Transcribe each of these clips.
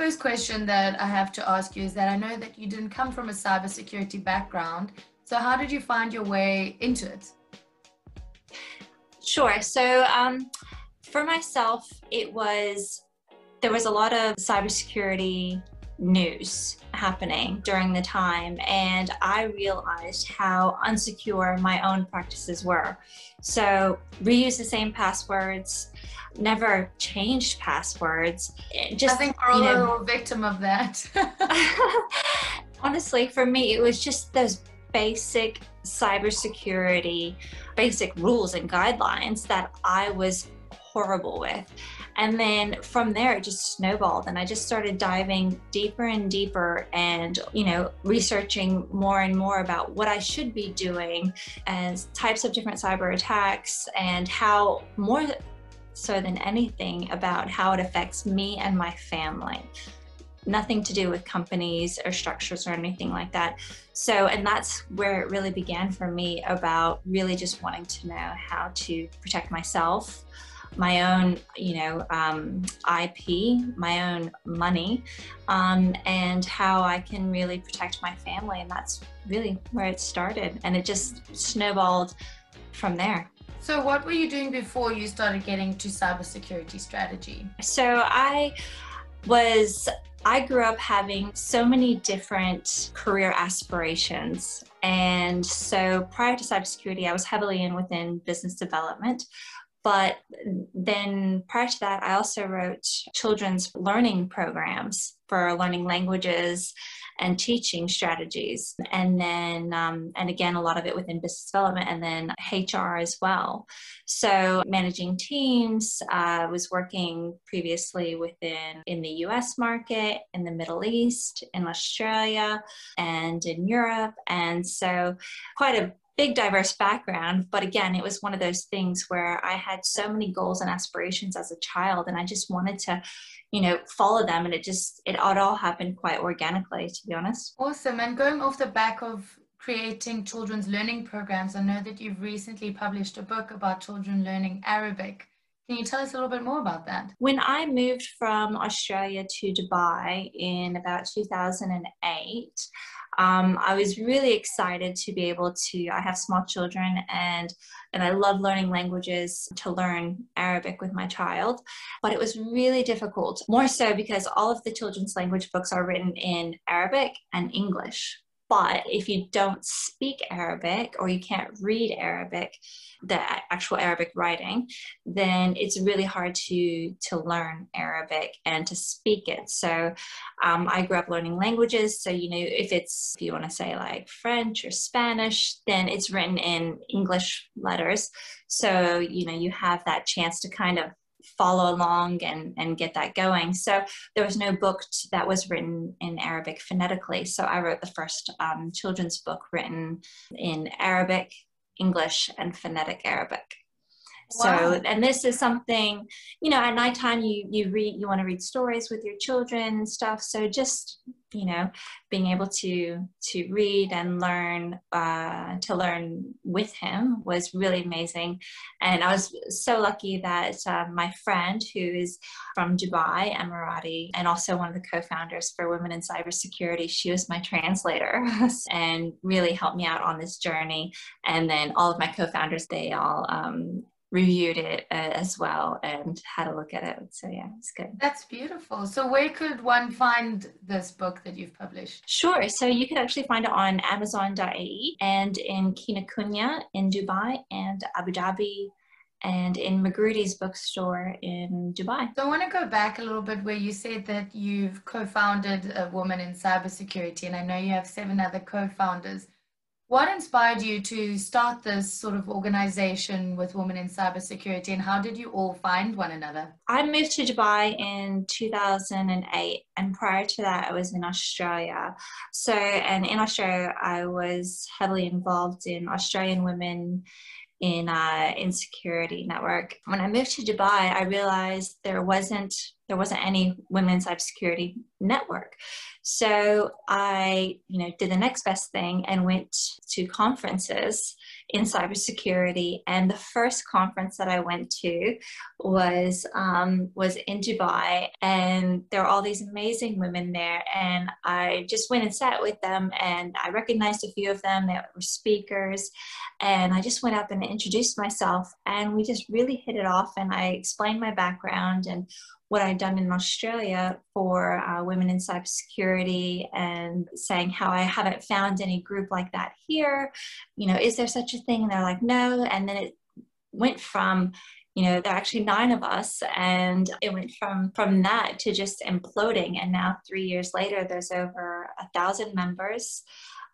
first question that I have to ask you is that I know that you didn't come from a cybersecurity background. So, how did you find your way into it? Sure. So, um, for myself, it was there was a lot of cybersecurity news happening during the time, and I realized how unsecure my own practices were. So, reuse the same passwords, never changed passwords. Just, I think we're all you know, a victim of that. honestly, for me, it was just those basic cybersecurity, basic rules and guidelines that I was horrible with. And then from there, it just snowballed. And I just started diving deeper and deeper and, you know, researching more and more about what I should be doing as types of different cyber attacks and how more so than anything about how it affects me and my family nothing to do with companies or structures or anything like that. So, and that's where it really began for me about really just wanting to know how to protect myself, my own, you know, um, IP, my own money, um, and how I can really protect my family. And that's really where it started. And it just snowballed from there. So, what were you doing before you started getting to cybersecurity strategy? So, I was I grew up having so many different career aspirations. And so prior to cybersecurity, I was heavily in within business development. But then prior to that, I also wrote children's learning programs for learning languages and teaching strategies. And then, um, and again, a lot of it within business development and then HR as well. So managing teams, I uh, was working previously within in the US market, in the Middle East, in Australia, and in Europe. And so quite a big diverse background but again it was one of those things where i had so many goals and aspirations as a child and i just wanted to you know follow them and it just it, it all happened quite organically to be honest. Awesome and going off the back of creating children's learning programs i know that you've recently published a book about children learning arabic can you tell us a little bit more about that? When I moved from Australia to Dubai in about 2008, um, I was really excited to be able to. I have small children, and and I love learning languages to learn Arabic with my child. But it was really difficult, more so because all of the children's language books are written in Arabic and English. But if you don't speak Arabic or you can't read Arabic, the actual Arabic writing, then it's really hard to to learn Arabic and to speak it. So um, I grew up learning languages. So you know, if it's if you want to say like French or Spanish, then it's written in English letters. So you know, you have that chance to kind of follow along and, and get that going. So there was no book that was written in Arabic phonetically. So I wrote the first um, children's book written in Arabic, English, and phonetic Arabic. Wow. So, and this is something, you know, at nighttime you you read, you want to read stories with your children and stuff. So just you know being able to to read and learn uh, to learn with him was really amazing. And i was so lucky that uh, my friend who is from dubai emirati and also one of the co-founders for women in cybersecurity she was my translator and really helped me out on this journey. And then all of my co-founders they all um, reviewed it uh, as well and had a look at it. So yeah, it's good. That's beautiful. So where could one find this book that you've published? Sure. So you could actually find it on Amazon.ae and in Kinokuniya in Dubai and Abu Dhabi and in Magrudy's bookstore in Dubai. So I want to go back a little bit where you said that you've co-founded a woman in cybersecurity and I know you have seven other co-founders. What inspired you to start this sort of organization with Women in Cybersecurity and how did you all find one another? I moved to Dubai in 2008 and prior to that I was in Australia. So, and in Australia I was heavily involved in Australian women in uh, insecurity network. When I moved to Dubai, I realized there wasn't there wasn't any women in cybersecurity network. So I, you know, did the next best thing and went to conferences in cybersecurity. And the first conference that I went to was um, was in Dubai, and there were all these amazing women there. And I just went and sat with them, and I recognized a few of them. They were speakers, and I just went up and introduced myself, and we just really hit it off. And I explained my background and what I'd done in Australia for uh, women in cybersecurity and saying how I haven't found any group like that here. You know, is there such a thing? And they're like, no. And then it went from, you know, there are actually nine of us, and it went from from that to just imploding. And now, three years later, there's over a thousand members.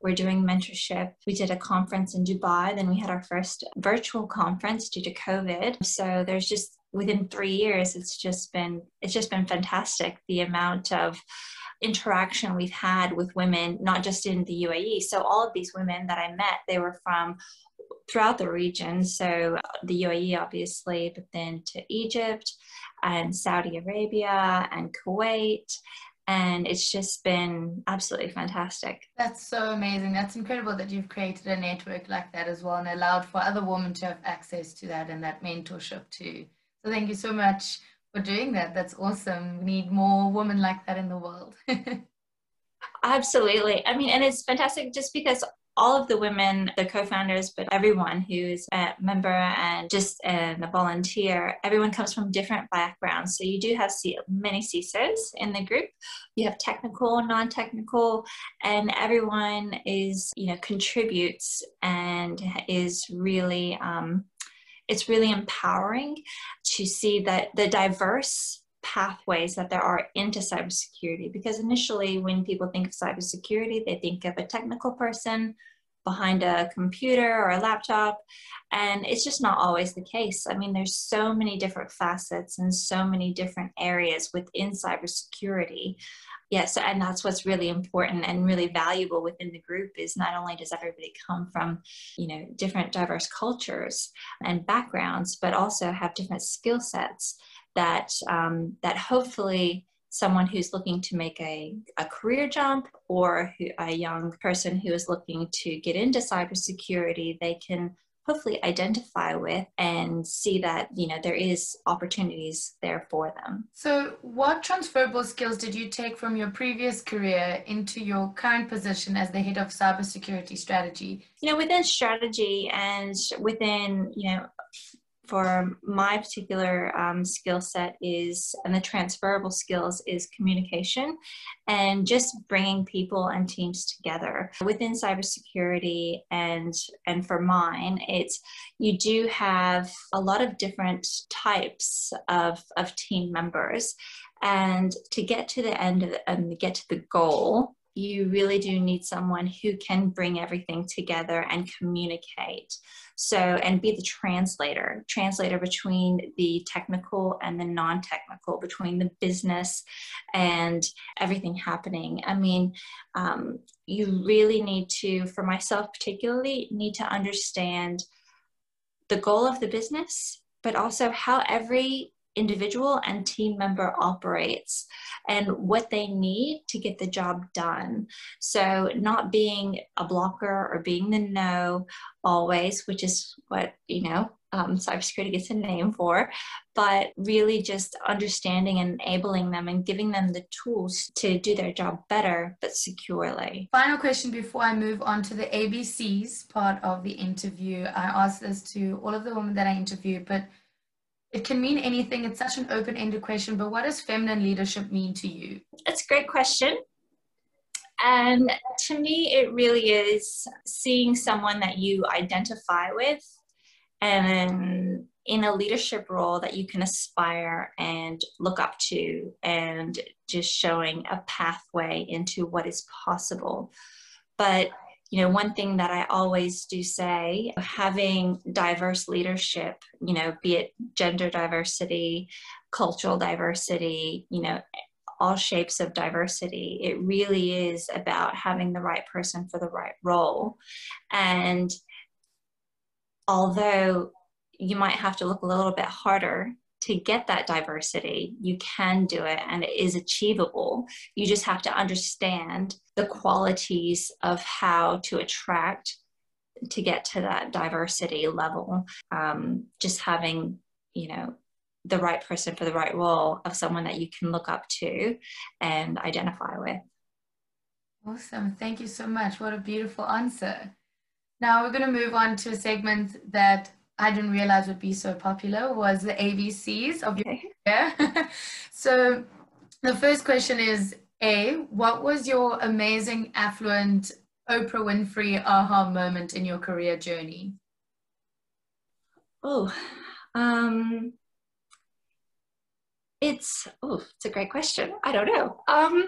We're doing mentorship. We did a conference in Dubai, then we had our first virtual conference due to COVID. So there's just within three years, it's just been it's just been fantastic the amount of interaction we've had with women, not just in the UAE. So all of these women that I met, they were from throughout the region. So the UAE, obviously, but then to Egypt and Saudi Arabia and Kuwait. And it's just been absolutely fantastic. That's so amazing. That's incredible that you've created a network like that as well and allowed for other women to have access to that and that mentorship too. Thank you so much for doing that. That's awesome. We need more women like that in the world. Absolutely. I mean, and it's fantastic just because all of the women, the co-founders, but everyone who's a member and just a volunteer, everyone comes from different backgrounds. So you do have many CISOs in the group. You have technical, non-technical, and everyone is, you know, contributes and is really um, it's really empowering to see that the diverse pathways that there are into cybersecurity because initially when people think of cybersecurity they think of a technical person behind a computer or a laptop and it's just not always the case. I mean there's so many different facets and so many different areas within cybersecurity yes and that's what's really important and really valuable within the group is not only does everybody come from you know different diverse cultures and backgrounds but also have different skill sets that um, that hopefully someone who's looking to make a, a career jump or who, a young person who is looking to get into cybersecurity they can hopefully identify with and see that you know there is opportunities there for them. So what transferable skills did you take from your previous career into your current position as the head of cybersecurity strategy? You know within strategy and within you know for my particular um, skill set is, and the transferable skills is communication and just bringing people and teams together within cybersecurity. And and for mine, it's you do have a lot of different types of of team members, and to get to the end and get to the goal you really do need someone who can bring everything together and communicate. So, and be the translator, translator between the technical and the non technical, between the business and everything happening. I mean, um, you really need to, for myself particularly, need to understand the goal of the business, but also how every individual and team member operates and what they need to get the job done. So, not being a blocker or being the no always, which is what, you know, um, cybersecurity gets a name for, but really just understanding and enabling them and giving them the tools to do their job better but securely. Final question before I move on to the ABCs part of the interview. I asked this to all of the women that I interviewed, but it can mean anything. It's such an open ended question, but what does feminine leadership mean to you? It's a great question. And to me, it really is seeing someone that you identify with and in a leadership role that you can aspire and look up to, and just showing a pathway into what is possible. But you know, one thing that I always do say, having diverse leadership, you know, be it gender diversity, cultural diversity, you know, all shapes of diversity. It really is about having the right person for the right role. And although you might have to look a little bit harder to get that diversity. You can do it and it is achievable. You just have to understand the qualities of how to attract to get to that diversity level. Um, just having, you know, the right person for the right role of someone that you can look up to and identify with. Awesome. Thank you so much. What a beautiful answer. Now we're going to move on to a segment that I didn't realize would be so popular was the ABCs of your career. so the first question is A, what was your amazing, affluent Oprah Winfrey aha moment in your career journey? Oh, um, it's oh, it's a great question. I don't know. Um,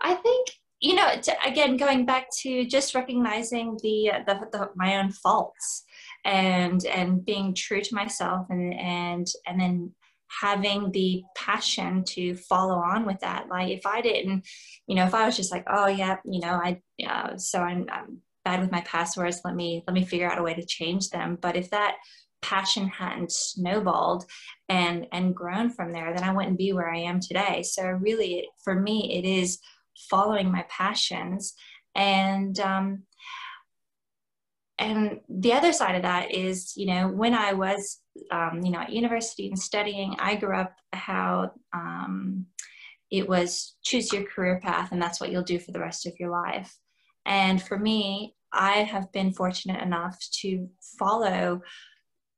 I think you know, to, again, going back to just recognizing the, the, the my own faults and and being true to myself and and and then having the passion to follow on with that. Like if i didn't you know if i was just like oh yeah you know i uh, so I'm, I'm bad with my passwords let me let me figure out a way to change them. But if that passion hadn't snowballed and and grown from there then i wouldn't be where i am today. So really for me it is following my passions and um, and the other side of that is you know when i was um, you know at university and studying i grew up how um, it was choose your career path and that's what you'll do for the rest of your life and for me i have been fortunate enough to follow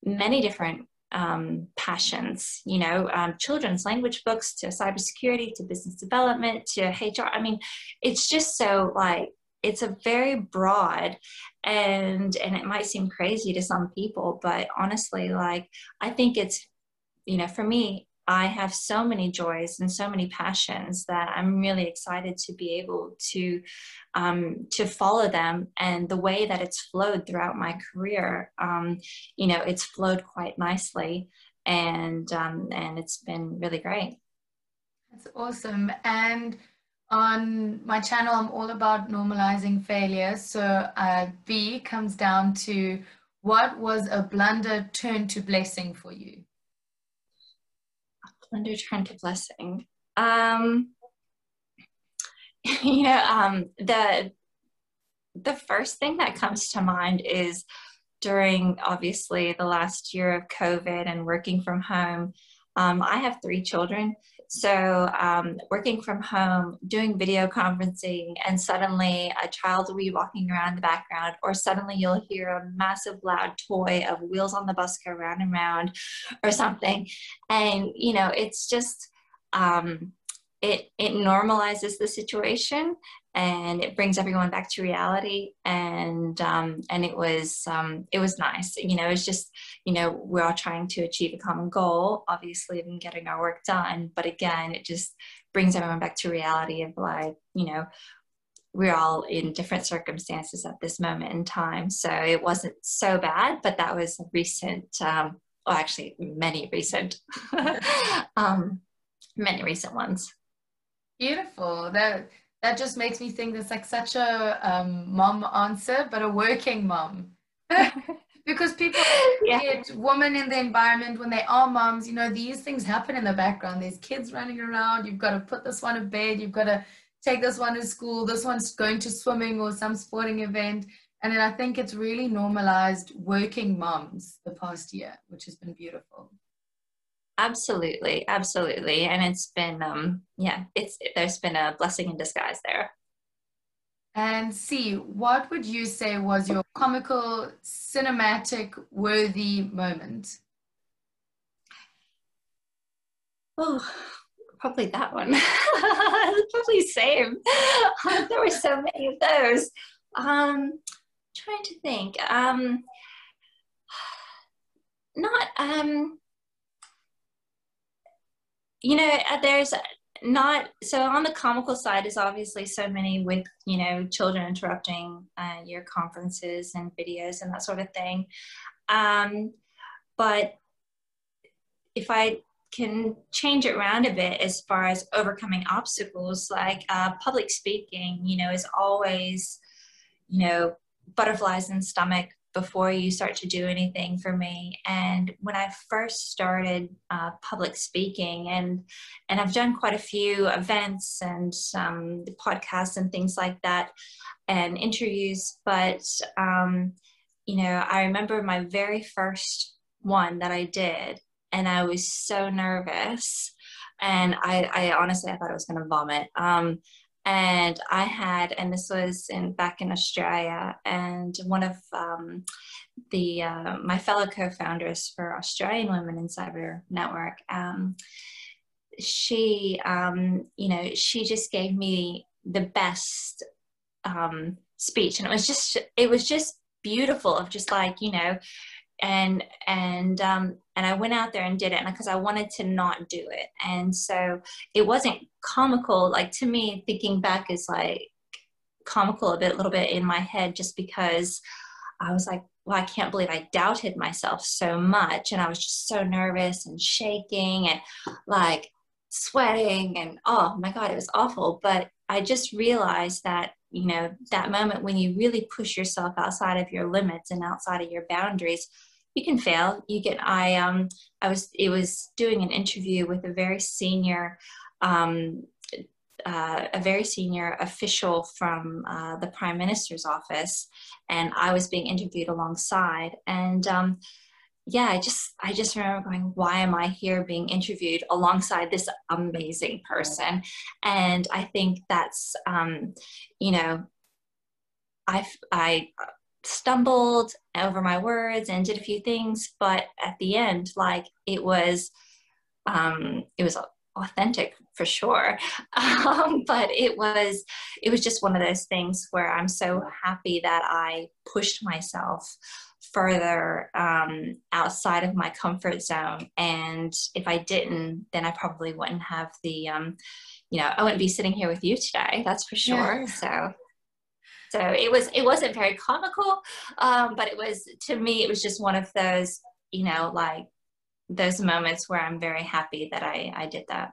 many different um, passions, you know, um, children's language books to cybersecurity to business development to HR. I mean, it's just so like it's a very broad and and it might seem crazy to some people, but honestly, like I think it's you know, for me, I have so many joys and so many passions that I'm really excited to be able to um, to follow them. And the way that it's flowed throughout my career, um, you know, it's flowed quite nicely, and um, and it's been really great. That's awesome. And on my channel, I'm all about normalizing failure. So uh, B comes down to what was a blunder turned to blessing for you? under turn to blessing. Um, you know, um, the the first thing that comes to mind is during obviously the last year of COVID and working from home. Um, I have three children, so um, working from home, doing video conferencing, and suddenly a child will be walking around in the background, or suddenly you'll hear a massive loud toy of wheels on the bus go round and round, or something. And you know, it's just um, it it normalizes the situation and it brings everyone back to reality. And um, and it was um, it was nice. You know it's just you know we're all trying to achieve a common goal obviously in getting our work done. But again it just brings everyone back to reality of like you know we're all in different circumstances at this moment in time. So it wasn't so bad but that was recent um, well actually many recent um, many recent ones Beautiful. That that just makes me think that's like such a um, mom answer, but a working mom. because people yeah. get women in the environment when they are moms, you know, these things happen in the background. There's kids running around. You've got to put this one to bed. You've got to take this one to school. This one's going to swimming or some sporting event. And then I think it's really normalized working moms the past year, which has been beautiful. Absolutely, absolutely, and it's been um, yeah, it's there's been a blessing in disguise there. And see, what would you say was your comical, cinematic, worthy moment? Oh, probably that one. probably same. there were so many of those. Um, trying to think. Um, not um you know, uh, there's not so on the comical side is obviously so many with you know children interrupting uh, your conferences and videos and that sort of thing. Um, but if i can change it around a bit as far as overcoming obstacles like uh, public speaking you know is always you know butterflies in stomach before you start to do anything for me. And when I first started uh, public speaking, and and I've done quite a few events and um, podcasts and things like that, and interviews. But um, you know, I remember my very first one that I did, and I was so nervous, and I, I honestly I thought I was going to vomit. Um, and I had, and this was in back in Australia, and one of um, the uh, my fellow co-founders for Australian Women in Cyber Network, um, she, um, you know, she just gave me the best um, speech, and it was just, it was just beautiful of just like you know and and um, and I went out there and did it because I wanted to not do it. And so it wasn't comical. Like to me, thinking back is like comical a bit, a little bit in my head, just because I was like, well, I can't believe I doubted myself so much, and I was just so nervous and shaking and like sweating and oh my god, it was awful. But I just realized that you know that moment when you really push yourself outside of your limits and outside of your boundaries you can fail. You can i um i was it was doing an interview with a very senior um uh, a very senior official from uh, the prime minister's office and i was being interviewed alongside. And um, yeah i just i just remember going why am i here being interviewed alongside this amazing person? And i think that's um, you know i i stumbled over my words and did a few things but at the end like it was um it was authentic for sure. Um, but it was it was just one of those things where i'm so happy that i pushed myself further um, outside of my comfort zone. And if i didn't then i probably wouldn't have the um, you know i wouldn't be sitting here with you today that's for sure. Yeah. so so it was it wasn't very comical, um, but it was to me it was just one of those you know like those moments where I'm very happy that I I did that.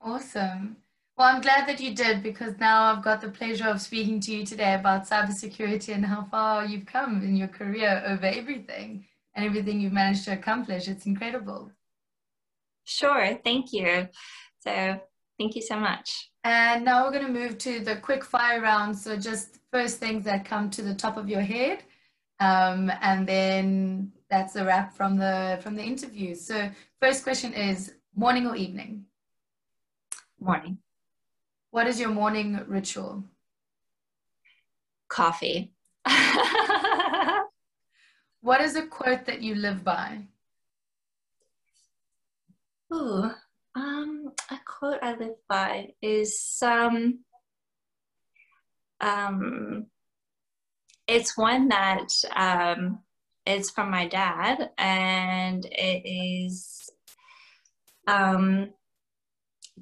Awesome. Well, I'm glad that you did because now I've got the pleasure of speaking to you today about cybersecurity and how far you've come in your career over everything and everything you've managed to accomplish. It's incredible. Sure. Thank you. So, thank you so much. And now we're going to move to the quick fire round. So just first things that come to the top of your head. Um, and then that's a wrap from the from the interview. So first question is morning or evening? Morning. What is your morning ritual? Coffee. what is a quote that you live by? Ooh, um, a quote I live by is um, um, it's one that um, is from my dad, and it is um,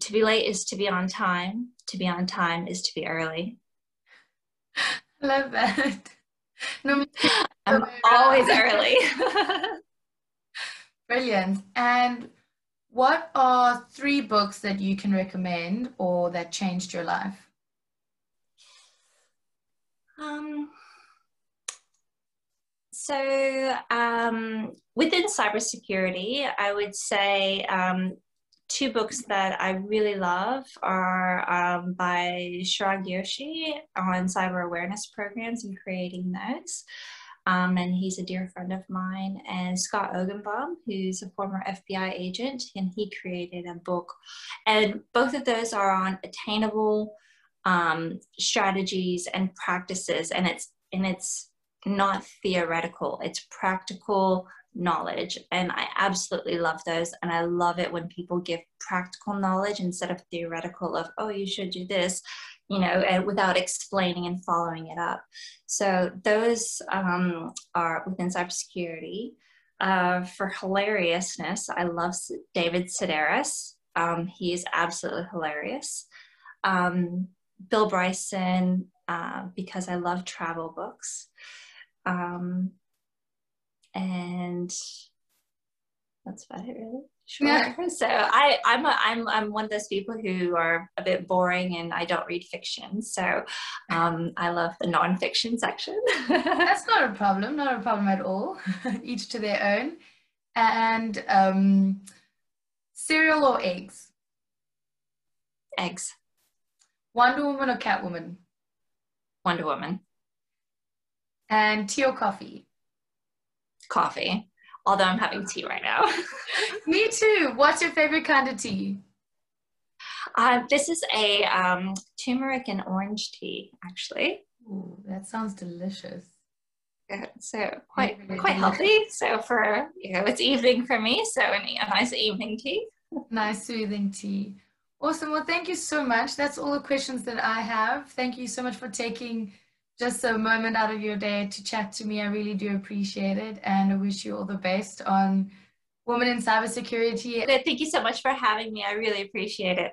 to be late is to be on time. To be on time is to be early. I love that. No, I'm always early. Brilliant. And what are three books that you can recommend or that changed your life? Um, so um, within cybersecurity, I would say um, two books that I really love are um, by Chirag Joshi on cyber awareness programs and creating those. Um, and he's a dear friend of mine, and Scott Augenbaum, who's a former FBI agent, and he created a book. And both of those are on attainable um, strategies and practices, and it's and it's not theoretical; it's practical knowledge. And i absolutely love those. And i love it when people give practical knowledge instead of theoretical of oh you should do this you know, and without explaining and following it up. So those um, are within cybersecurity. Uh, for hilariousness, I love David Sedaris. Um, he is absolutely hilarious. Um, Bill Bryson, uh, because I love travel books. Um, and That's about it, really. Sure. Yeah. So I, I'm, a, I'm, I'm one of those people who are a bit boring and I don't read fiction. So um, I love the nonfiction section. That's not a problem. Not a problem at all. Each to their own. And um, cereal or eggs? Eggs. Wonder Woman or Catwoman? Wonder Woman. And tea or coffee? Coffee although I'm having tea right now. Me too. What's your favorite kind of tea? Uh, this is a um, turmeric and orange tea, actually. Ooh, that sounds delicious. Yeah, so quite quite healthy. So for you know, it's evening for me. So a nice evening tea. nice soothing tea. Awesome. Well, thank you so much. That's all the questions that I have. Thank you so much for taking just a moment out of your day to chat to me. I really do appreciate it. And I wish you all the best on Women in Cybersecurity. Thank you so much for having me. I really appreciate it.